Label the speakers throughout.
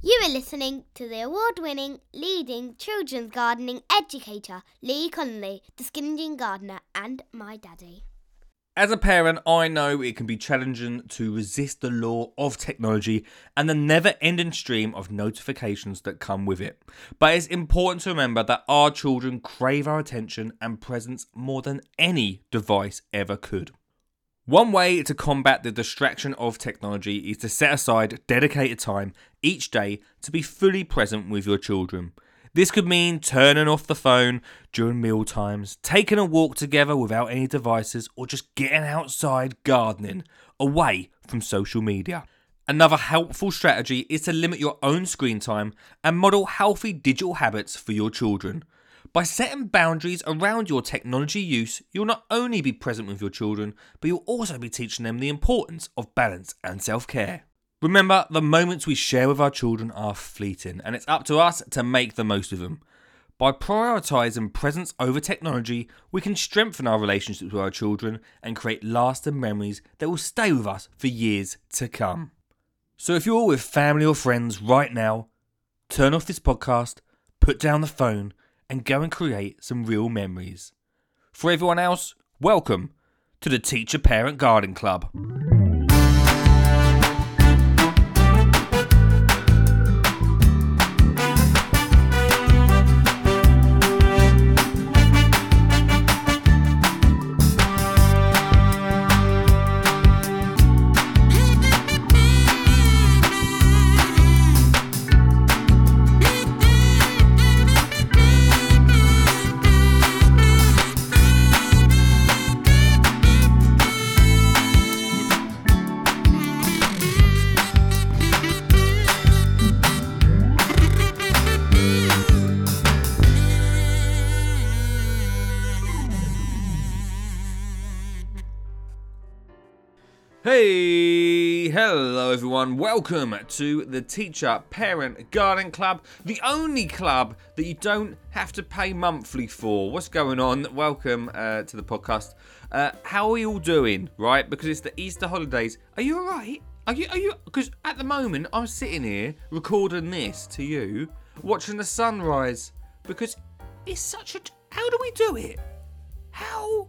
Speaker 1: You are listening to the award winning leading children's gardening educator, Lee Connolly, the Skinny Gardener, and my daddy.
Speaker 2: As a parent, I know it can be challenging to resist the law of technology and the never ending stream of notifications that come with it. But it's important to remember that our children crave our attention and presence more than any device ever could. One way to combat the distraction of technology is to set aside dedicated time each day to be fully present with your children. This could mean turning off the phone during meal times, taking a walk together without any devices, or just getting outside gardening away from social media. Another helpful strategy is to limit your own screen time and model healthy digital habits for your children. By setting boundaries around your technology use, you'll not only be present with your children, but you'll also be teaching them the importance of balance and self care. Remember, the moments we share with our children are fleeting, and it's up to us to make the most of them. By prioritising presence over technology, we can strengthen our relationships with our children and create lasting memories that will stay with us for years to come. So, if you're with family or friends right now, turn off this podcast, put down the phone, and go and create some real memories. For everyone else, welcome to the Teacher Parent Garden Club. Welcome to the Teacher Parent Garden Club, the only club that you don't have to pay monthly for. What's going on? Welcome uh, to the podcast. Uh, how are you all doing? Right, because it's the Easter holidays. Are you all right? Are you? Are you? Because at the moment I'm sitting here recording this to you, watching the sunrise. Because it's such a. How do we do it? How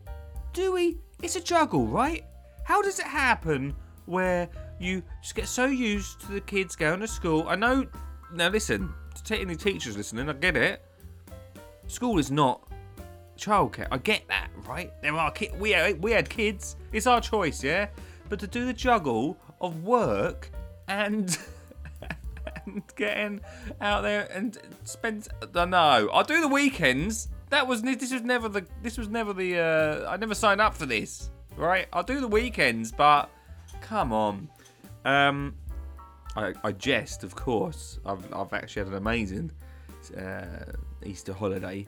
Speaker 2: do we? It's a juggle, right? How does it happen where you just get so used to the kids going to school? I know. Now listen, to any teachers listening, I get it. School is not childcare. I get that, right? There are. We had, we had kids. It's our choice, yeah. But to do the juggle of work and and getting out there and spend. I know. I'll do the weekends. That was this was never the this was never the uh, I never signed up for this right? I'll do the weekends, but come on. Um, I, I jest, of course. I've, I've actually had an amazing uh, Easter holiday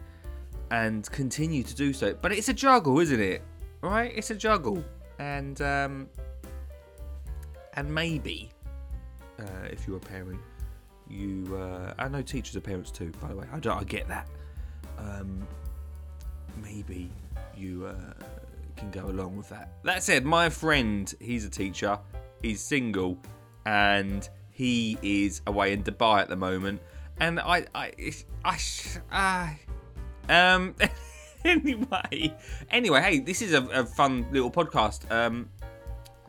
Speaker 2: and continue to do so. But it's a juggle, isn't it? Right? It's a juggle. And um, and maybe uh, if you're a parent, you uh, I know teachers are parents too. By the way, I, don't, I get that. Um, maybe you uh, can go along with that. That said, my friend, he's a teacher, he's single, and he is away in Dubai at the moment. And I, I, I, I um, anyway, anyway, hey, this is a, a fun little podcast. Um,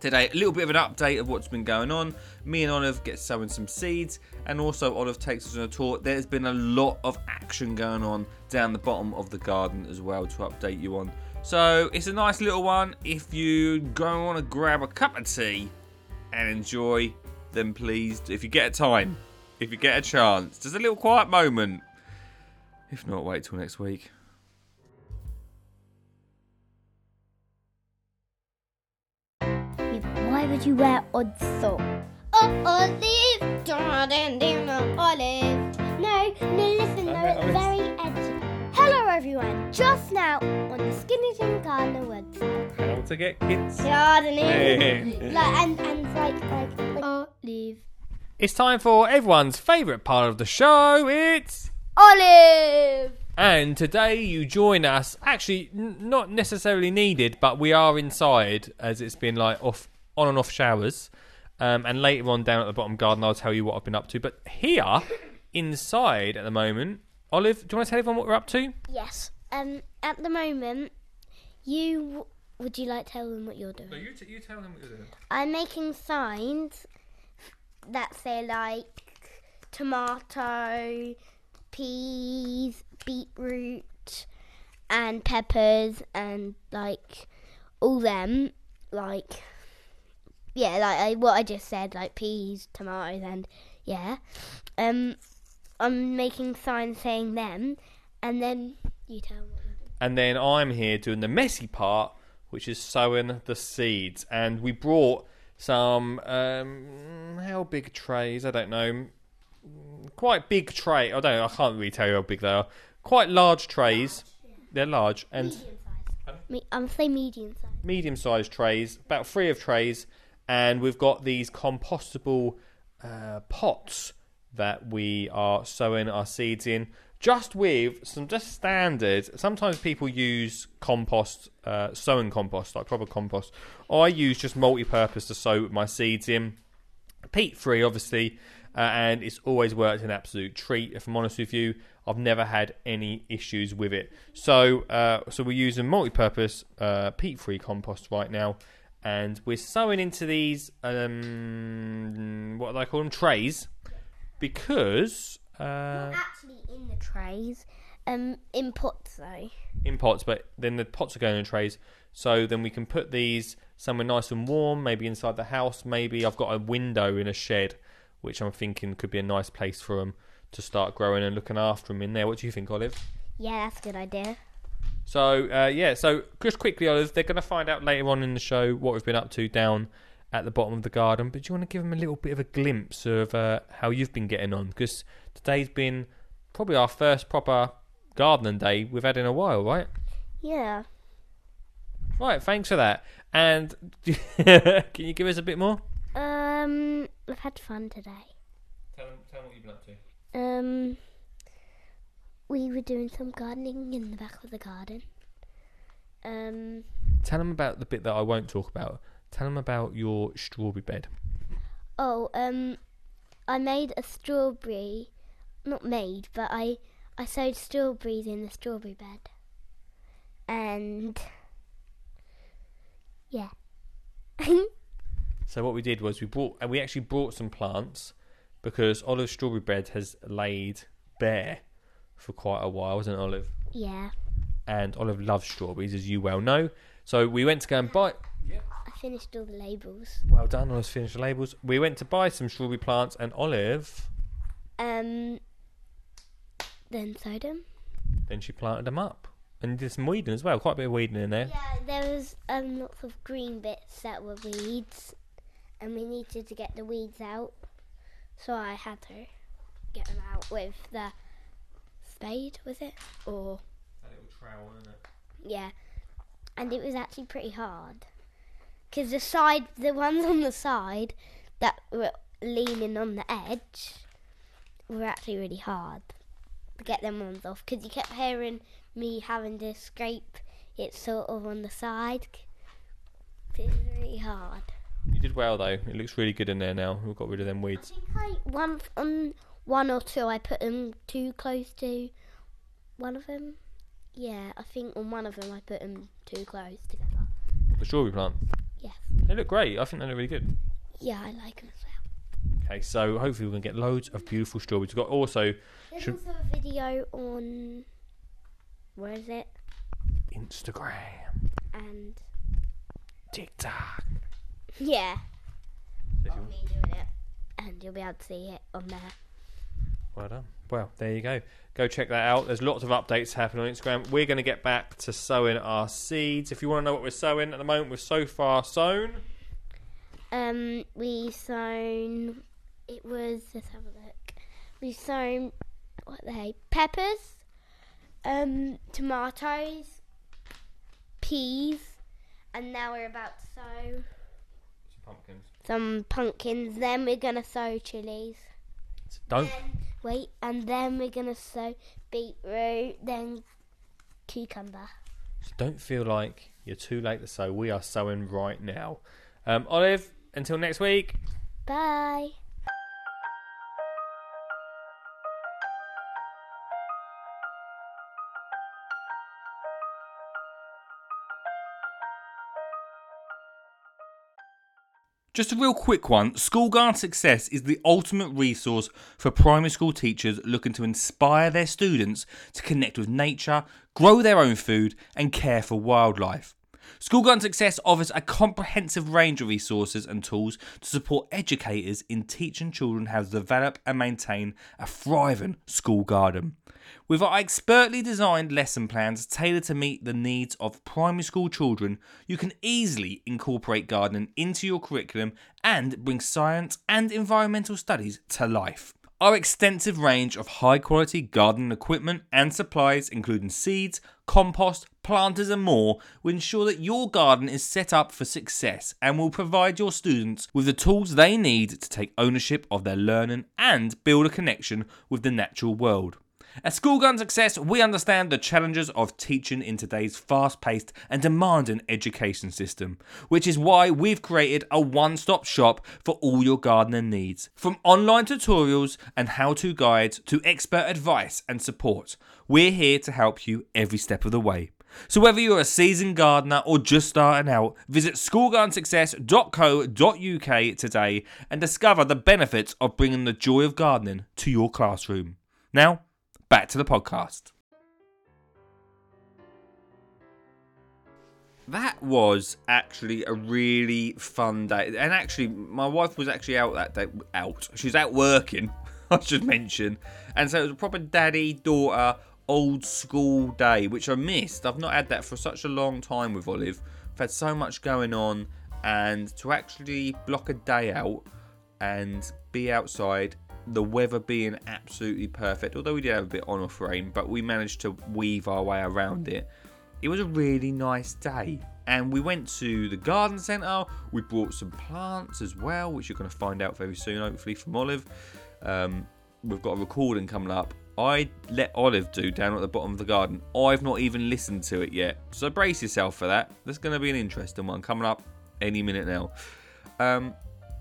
Speaker 2: today. A little bit of an update of what's been going on. Me and Olive get sowing some seeds, and also Olive takes us on a tour. There's been a lot of action going on down the bottom of the garden as well to update you on. So it's a nice little one. If you go on to grab a cup of tea and enjoy, them, please, if you get a time, if you get a chance, just a little quiet moment. If not, wait till next week.
Speaker 1: Why would you wear odd socks? Oh, olive, darling, dear, no, olive. No, no, listen, no,
Speaker 2: I- I
Speaker 1: it's very edgy. Everyone. Just now on the Skinny Jean Gardener website.
Speaker 2: How to get kids?
Speaker 1: Gardening.
Speaker 2: Hey.
Speaker 1: like, and, and like, like, like, olive.
Speaker 2: It's time for everyone's favourite part of the show. It's
Speaker 1: Olive!
Speaker 2: And today you join us, actually n- not necessarily needed, but we are inside as it's been like off on and off showers. Um, and later on down at the bottom garden, I'll tell you what I've been up to. But here, inside at the moment, Olive, do you want to tell everyone what we're up to?
Speaker 1: Yes. Um. At the moment, you would you like to tell them what you're doing?
Speaker 2: No, you, you tell them what you're doing.
Speaker 1: I'm making signs that say like tomato, peas, beetroot, and peppers, and like all them. Like, yeah, like I, what I just said, like peas, tomatoes, and yeah. Um, I'm making signs saying them, and then you tell me.
Speaker 2: And then I'm here doing the messy part, which is sowing the seeds. And we brought some, um, how big trays? I don't know. Quite big tray. I don't know. I can't really tell you how big they are. Quite large trays. They're large and
Speaker 1: Medium size. Me, I'm say medium size.
Speaker 2: medium sized trays, about three of trays. And we've got these compostable uh, pots that we are sowing our seeds in. Just with some just standard. Sometimes people use compost, uh, sowing compost, like proper compost. I use just multi-purpose to sow my seeds in. Peat free, obviously, uh, and it's always worked an absolute treat. If I'm honest with you, I've never had any issues with it. So, uh, so we're using multi-purpose uh, peat-free compost right now, and we're sowing into these um, what do they call them trays because uh,
Speaker 1: Not actually in the trays. Um, in pots though.
Speaker 2: in pots, but then the pots are going in trays. So then we can put these somewhere nice and warm, maybe inside the house. Maybe I've got a window in a shed, which I'm thinking could be a nice place for them to start growing and looking after them in there. What do you think, Olive?
Speaker 1: Yeah, that's a good idea.
Speaker 2: So uh, yeah, so just quickly, Olive, they're going to find out later on in the show what we've been up to down at the bottom of the garden. But do you want to give them a little bit of a glimpse of uh, how you've been getting on? Because today's been probably our first proper gardening day we've had in a while, right?
Speaker 1: Yeah.
Speaker 2: Right, thanks for that. And can you give us a bit more?
Speaker 1: Um, I've had fun today.
Speaker 2: Tell them, tell them what you've been up to.
Speaker 1: Um, we were doing some gardening in the back of the garden. Um,
Speaker 2: Tell them about the bit that I won't talk about. Tell them about your strawberry bed.
Speaker 1: oh, um, I made a strawberry, not made, but I I sowed strawberries in the strawberry bed, and yeah.
Speaker 2: So what we did was we brought and we actually brought some plants because Olive's strawberry bed has laid bare for quite a while, hasn't it, Olive?
Speaker 1: yeah,
Speaker 2: And Olive loves strawberries, as you well know. So we went to go and buy.
Speaker 1: I finished all the labels.
Speaker 2: Well done, Olive's finished the labels. We went to buy some strawberry plants, and Olive
Speaker 1: Um, then sowed them.
Speaker 2: then she planted them up and did some weeding as well. Quite a bit of weeding in there.
Speaker 1: Yeah, there was um lots of green bits that were weeds, and we needed to get the weeds out. So I had to get them out with the spade, was it? Or
Speaker 2: That little trowel, isn't it?
Speaker 1: yeah, and it was actually pretty hard because the side, the ones on the side that were leaning on the edge, were actually really hard to get them ones off because you kept hearing me having to scrape it sort of on the side. It was really hard.
Speaker 2: You did well though. It looks really good in there now. We've got rid of them
Speaker 1: I
Speaker 2: weeds.
Speaker 1: think I one on um, one or two I put them too close to one of them. Yeah, I think on one of them I put them too close together.
Speaker 2: The strawberry plant.
Speaker 1: Yes.
Speaker 2: They look great. I think they look really good.
Speaker 1: Yeah, I like them as well.
Speaker 2: Okay, so hopefully we can get loads of beautiful strawberries. We've got also
Speaker 1: There's
Speaker 2: Should-
Speaker 1: also a video on where is it?
Speaker 2: Instagram,
Speaker 1: And
Speaker 2: TikTok.
Speaker 1: yeah,
Speaker 2: So
Speaker 1: of me doing it, and you'll be able to see it on there.
Speaker 2: Well done. Well, there you go. Go check that out. There's lots of updates happening on Instagram. We're going to get back to sowing our seeds. If you want to know what we're sowing at the moment, we're so far sown.
Speaker 1: Um, we sown. It was let's have a look. We sown what they? Peppers, um, tomatoes, peas, and now we're about to sow some
Speaker 2: Pumpkins.
Speaker 1: some pumpkins. Then we're gonna sow chilies.
Speaker 2: Don't.
Speaker 1: Then, wait, and then we're gonna sow beetroot, then cucumber.
Speaker 2: Don't feel like you're too late to sow. We are sowing right now. Um, Olive, until next week.
Speaker 1: Bye.
Speaker 2: Just a real quick one School Garden Success is the ultimate resource for primary school teachers looking to inspire their students to connect with nature, grow their own food, and care for wildlife. School Garden Success offers a comprehensive range of resources and tools to support educators in teaching children how to develop and maintain a thriving school garden. With our expertly designed lesson plans tailored to meet the needs of primary school children, you can easily incorporate gardening into your curriculum and bring science and environmental studies to life. Our extensive range of high quality gardening equipment and supplies, including seeds, compost, planters, and more, will ensure that your garden is set up for success and will provide your students with the tools they need to take ownership of their learning and build a connection with the natural world. At School Garden Success, we understand the challenges of teaching in today's fast paced and demanding education system, which is why we've created a one stop shop for all your gardening needs. From online tutorials and how to guides to expert advice and support, we're here to help you every step of the way. So whether you're a seasoned gardener or just starting out, visit schoolgardensuccess.co.uk today and discover the benefits of bringing the joy of gardening to your classroom. Now, back to the podcast. That was actually a really fun day. And actually, my wife was actually out that day. Out. She was out working, I should mention. And so it was a proper daddy daughter old school day, which I missed. I've not had that for such a long time with Olive. I've had so much going on. And to actually block a day out and be outside the weather being absolutely perfect, although we did have a bit on off rain, but we managed to weave our way around it. It was a really nice day. And we went to the garden centre. We brought some plants as well, which you're going to find out very soon, hopefully, from Olive. Um, we've got a recording coming up. I let Olive do down at the bottom of the garden. I've not even listened to it yet. So brace yourself for that. There's going to be an interesting one coming up any minute now. Um,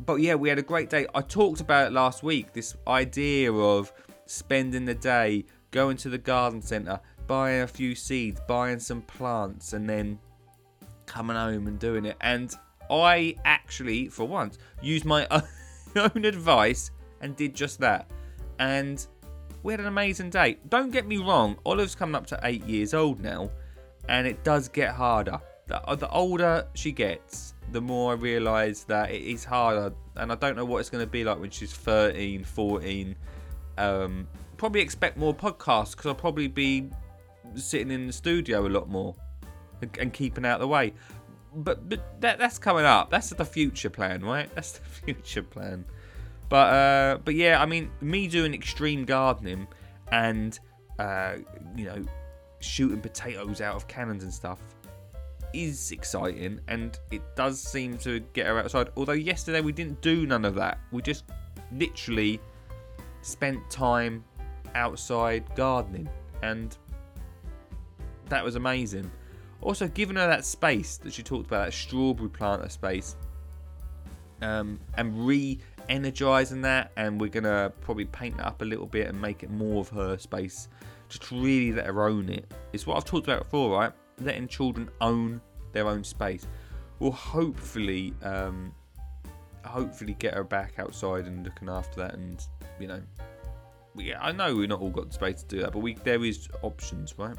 Speaker 2: but yeah, we had a great day. I talked about it last week this idea of spending the day going to the garden centre, buying a few seeds, buying some plants, and then coming home and doing it. And I actually, for once, used my own advice and did just that. And we had an amazing day. Don't get me wrong, Olive's coming up to eight years old now, and it does get harder. The, the older she gets, the more I realise that it is harder, and I don't know what it's going to be like when she's 13, 14. Um, probably expect more podcasts because I'll probably be sitting in the studio a lot more and, and keeping out the way. But, but that, that's coming up. That's the future plan, right? That's the future plan. But uh, but yeah, I mean, me doing extreme gardening and uh, you know shooting potatoes out of cannons and stuff is exciting, and it does seem to get her outside. Although yesterday we didn't do none of that. We just literally spent time outside gardening, and that was amazing. Also, giving her that space that she talked about, that strawberry planter space, um, and re-energizing that, and we're gonna probably paint it up a little bit and make it more of her space. Just really let her own it. It's what I've talked about before, right? Letting children own their own space will hopefully, um, hopefully get her back outside and looking after that, and you know, yeah, I know we've not all got the space to do that, but we there is options, right?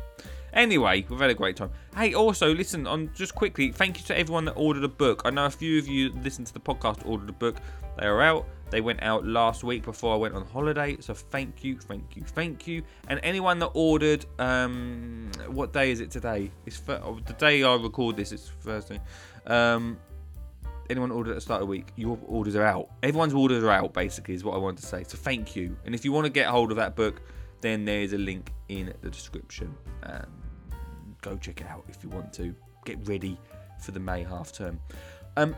Speaker 2: Anyway, we've had a great time. Hey, also listen on just quickly. Thank you to everyone that ordered a book. I know a few of you listened to the podcast ordered a book. They are out. They went out last week before I went on holiday. So thank you, thank you, thank you. And anyone that ordered, um, what day is it today? It's oh, the day I record this. It's Thursday. Um, anyone ordered at the start of the week, your orders are out. Everyone's orders are out, basically, is what I wanted to say. So thank you. And if you want to get hold of that book, then there's a link in the description. Um, go check it out if you want to. Get ready for the May half term. Um,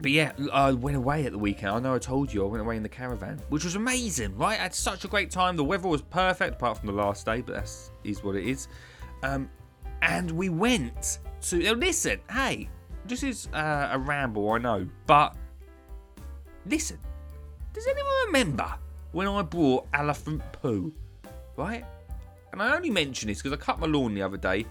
Speaker 2: but yeah, I went away at the weekend. I know I told you I went away in the caravan, which was amazing, right? I had such a great time. The weather was perfect, apart from the last day, but that's is what it is. Um, and we went to. Listen, hey, this is uh, a ramble, I know, but listen, does anyone remember when I brought elephant poo? Right? And I only mention this because I cut my lawn the other day,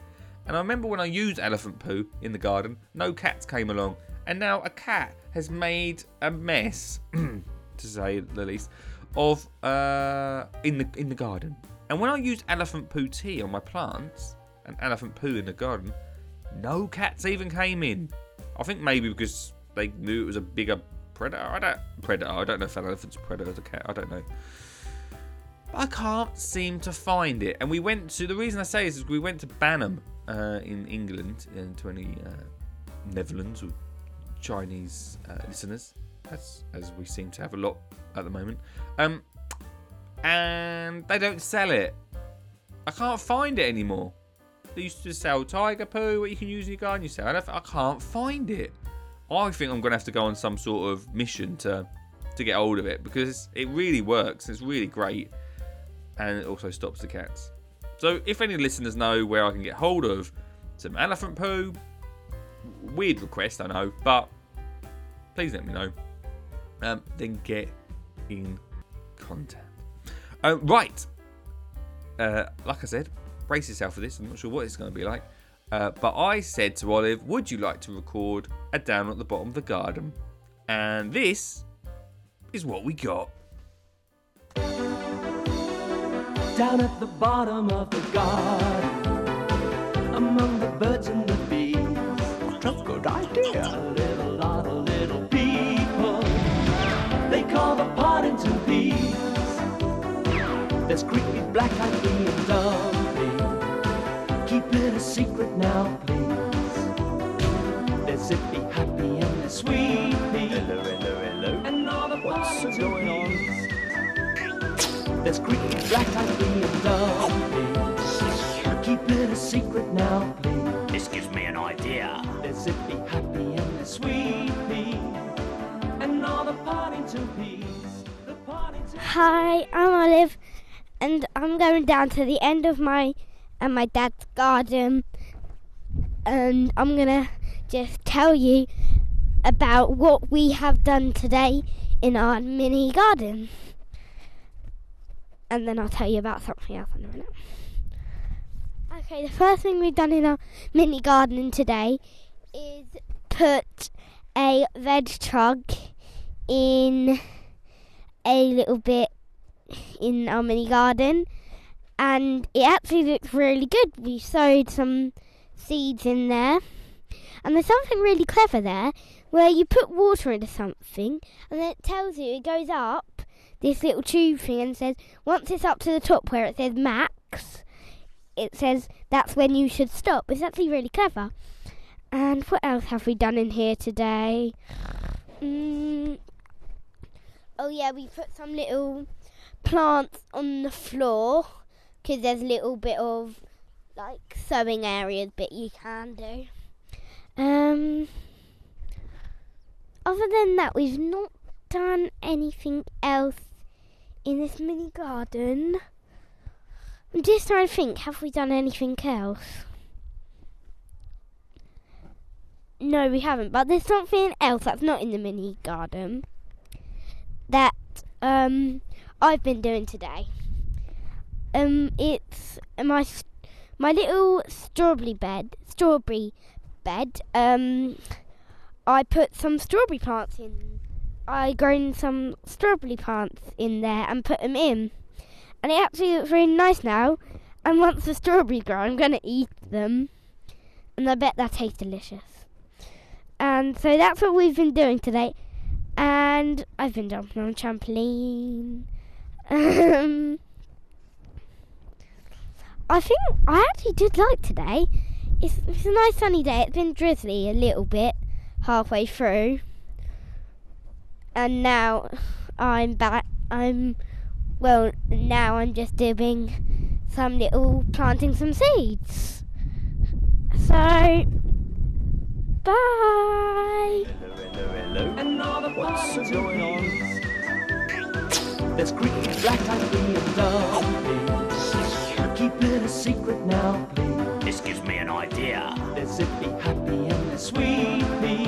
Speaker 2: and I remember when I used elephant poo in the garden, no cats came along, and now a cat has made a mess, to say the least, of uh, in the in the garden. And when I used elephant poo tea on my plants and elephant poo in the garden, no cats even came in. I think maybe because they knew it was a bigger predator. I don't predator. I don't know if an elephant's a predator or a cat. I don't know. But I can't seem to find it. And we went to the reason I say this is we went to Banham uh, in England in 20 uh, Netherlands with Chinese uh, listeners, as as we seem to have a lot at the moment. Um, and they don't sell it. I can't find it anymore. They used to sell tiger poo, what you can use in your garden. You say, I, I can't find it. I think I'm to have to go on some sort of mission to to get hold of it because it really works. It's really great, and it also stops the cats. So if any listeners know where I can get hold of some elephant poo, weird request I know, but please let me know. Um, then get in contact. Uh, right. Uh, like I said, brace yourself for this. I'm not sure what it's going to be like. Uh, but I said to Olive, Would you like to record a down at the bottom of the garden? And this is what we got.
Speaker 3: Down at the bottom of the garden, among the birds and the
Speaker 4: good idea.
Speaker 3: a little lot of little people. They call the pot into peas. There's creepy black eyed bee and dumpy. Keep it a secret now, please. There's zippy, happy, and there's sweet.
Speaker 4: Hello, hello, hello.
Speaker 3: And all the
Speaker 4: What's going on?
Speaker 3: There's creepy black eyed bee and dumpy. Keep it a secret now, please.
Speaker 4: This gives me an idea.
Speaker 3: There's zippy, happy, and there's sweet pea. And all the party to peas. The party to
Speaker 1: Hi, I'm Olive, and I'm going down to the end of my and my dad's garden, and I'm gonna just tell you about what we have done today in our mini garden, and then I'll tell you about something else in a minute. Okay, the first thing we've done in our mini garden today is put a veg truck in a little bit in our mini garden and it actually looks really good. We sowed some seeds in there and there's something really clever there where you put water into something and then it tells you it goes up this little tube thing and says once it's up to the top where it says max it says that's when you should stop. It's actually really clever. And what else have we done in here today? Mm, Oh yeah, we put some little plants on the floor because there's a little bit of like sewing areas bit you can do. Um. Other than that, we've not done anything else in this mini garden. I'm just trying to think. Have we done anything else? No, we haven't. But there's something else that's not in the mini garden that um I've been doing today. Um, it's my my little strawberry bed, strawberry bed. Um, I put some strawberry plants in. I grown some strawberry plants in there and put them in, and it actually looks really nice now. And once the strawberries grow, I'm gonna eat them, and I bet that tastes delicious. And so that's what we've been doing today and I've been jumping on a trampoline. Um, I think I actually did like today. It's, it's a nice sunny day. It's been drizzly a little bit halfway through, and now I'm back. I'm well. Now I'm just doing some little planting some seeds. So, bye.
Speaker 4: Hello, hello, hello.
Speaker 3: and all the
Speaker 4: What's going on?
Speaker 3: There's creepy black eyed bee and. Keep it a secret now, please.
Speaker 4: This gives me an idea.
Speaker 3: There's zippy, happy, and there's sweet pea.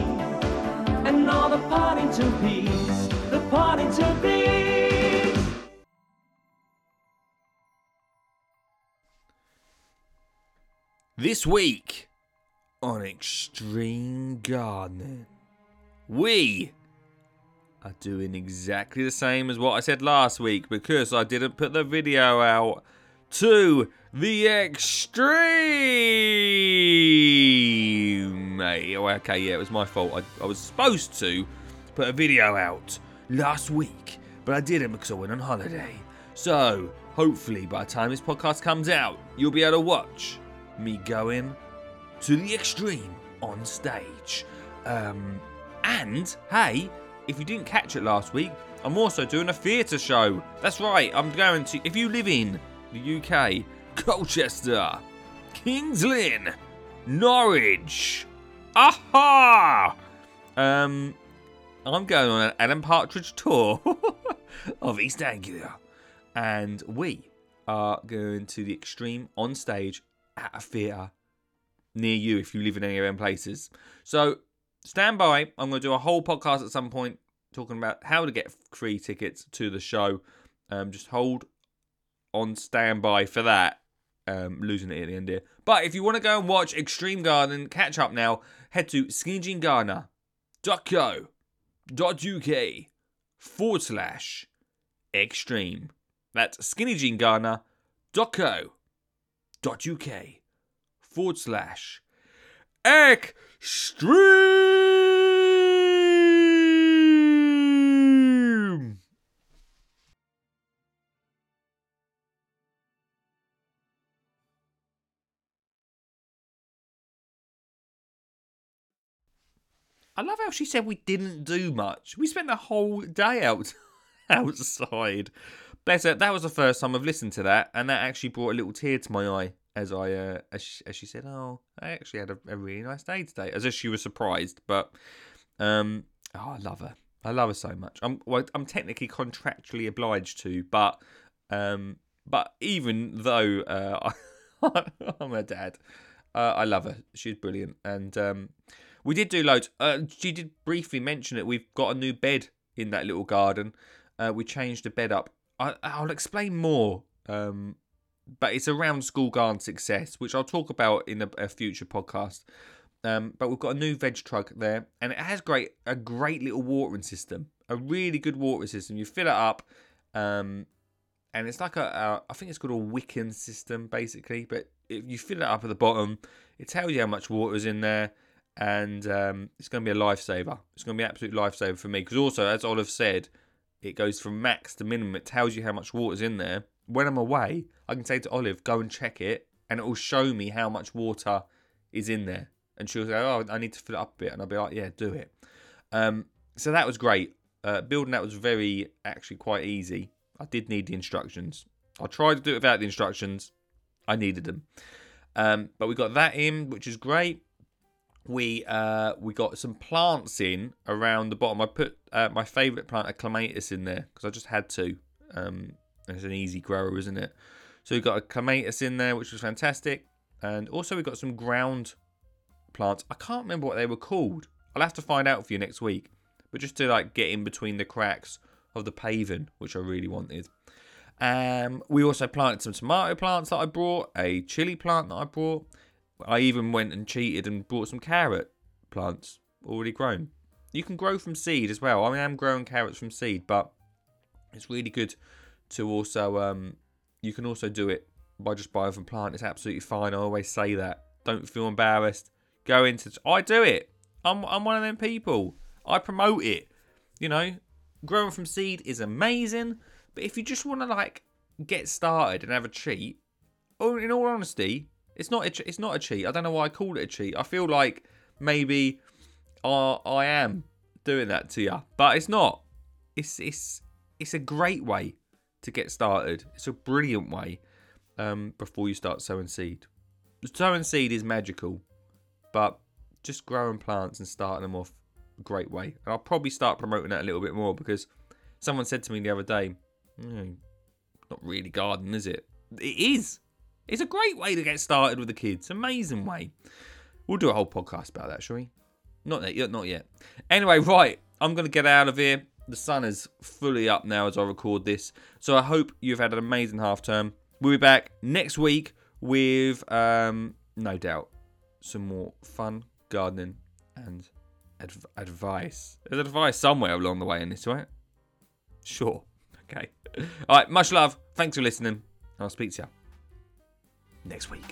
Speaker 3: And all the party to peas. The
Speaker 2: This week on Extreme Gardening, we are doing exactly the same as what I said last week because I didn't put the video out to the extreme. Hey, oh, okay, yeah, it was my fault. I, I was supposed to put a video out last week, but I didn't because I went on holiday. So, hopefully, by the time this podcast comes out, you'll be able to watch me going to the extreme on stage. Um, and hey, if you didn't catch it last week, I'm also doing a theatre show. That's right, I'm going to. If you live in the UK, Colchester, Kings Lynn, Norwich, aha! Um, I'm going on an Alan Partridge tour of East Anglia, and we are going to the extreme on stage at a theatre near you if you live in any of them places. So stand by. I'm going to do a whole podcast at some point talking about how to get free tickets to the show. Um, just hold on standby for that. Um, losing it at the end here. But if you want to go and watch Extreme Garden, catch up now. Head to skinnyjeangardener.co.uk forward slash extreme. That's skinnyjeangardener.co.uk forward slash extreme. I love how she said we didn't do much. We spent the whole day out outside. Bless her. That was the first time I've listened to that, and that actually brought a little tear to my eye as I uh, as, she, as she said, "Oh, I actually had a, a really nice day today," as if she was surprised. But um, oh, I love her. I love her so much. I'm well, I'm technically contractually obliged to, but um, but even though uh, I'm her dad, uh, I love her. She's brilliant, and um, we did do loads. Uh, she did briefly mention it. We've got a new bed in that little garden. Uh, we changed the bed up. I, I'll explain more um, but it's around school garden success, which I'll talk about in a, a future podcast. Um, but we've got a new veg truck there, and it has great a great little watering system, a really good watering system. You fill it up, um, and it's like a, a I think it's called a wicking system basically. But if you fill it up at the bottom, it tells you how much water is in there, and um, it's going to be a lifesaver. It's going to be an absolute lifesaver for me because also, as Olive said, it goes from max to minimum. It tells you how much water's in there. When I'm away, I can say to Olive, go and check it, and it will show me how much water is in there. And she'll say, oh, I need to fill it up a bit. And I'll be like, yeah, do it. Um, so that was great. Uh, building that was very, actually quite easy. I did need the instructions. I tried to do it without the instructions. I needed them. Um, but we got that in, which is great. We uh, we got some plants in around the bottom. I put uh, my favourite plant, a clematis, in there because I just had to. Um, it's an easy grower, isn't it? So we got a clematis in there, which was fantastic, and also we got some ground plants. I can't remember what they were called. I'll have to find out for you next week. But just to like get in between the cracks of the paving, which I really wanted. Um, we also planted some tomato plants that I brought, a chili plant that I brought. I even went and cheated and brought some carrot plants already grown. You can grow from seed as well. I mean, I'm growing carrots from seed, but it's really good to also um, you can also do it by just buying from plant. It's absolutely fine. I always say that. Don't feel embarrassed. Go into. I do it. I'm I'm one of them people. I promote it. You know, growing from seed is amazing. But if you just want to like get started and have a cheat, in all honesty, it's not a, it's not a cheat. I don't know why I call it a cheat. I feel like maybe I I am doing that to you, but it's not. It's it's it's a great way to get started. It's a brilliant way um, before you start sowing seed. Sowing seed is magical, but just growing plants and starting them off, great way. And I'll probably start promoting that a little bit more because someone said to me the other day, mm, not really garden, is it? It is. It's a great way to get started with the kids. Amazing way. We'll do a whole podcast about that, shall we? Not yet. Not yet. Anyway, right. I'm going to get out of here. The sun is fully up now as I record this. So I hope you've had an amazing half term. We'll be back next week with um, no doubt, some more fun gardening and adv- advice. There's advice somewhere along the way in this, right? Sure. Okay. All right. Much love. Thanks for listening. I'll speak to you next week.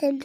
Speaker 1: This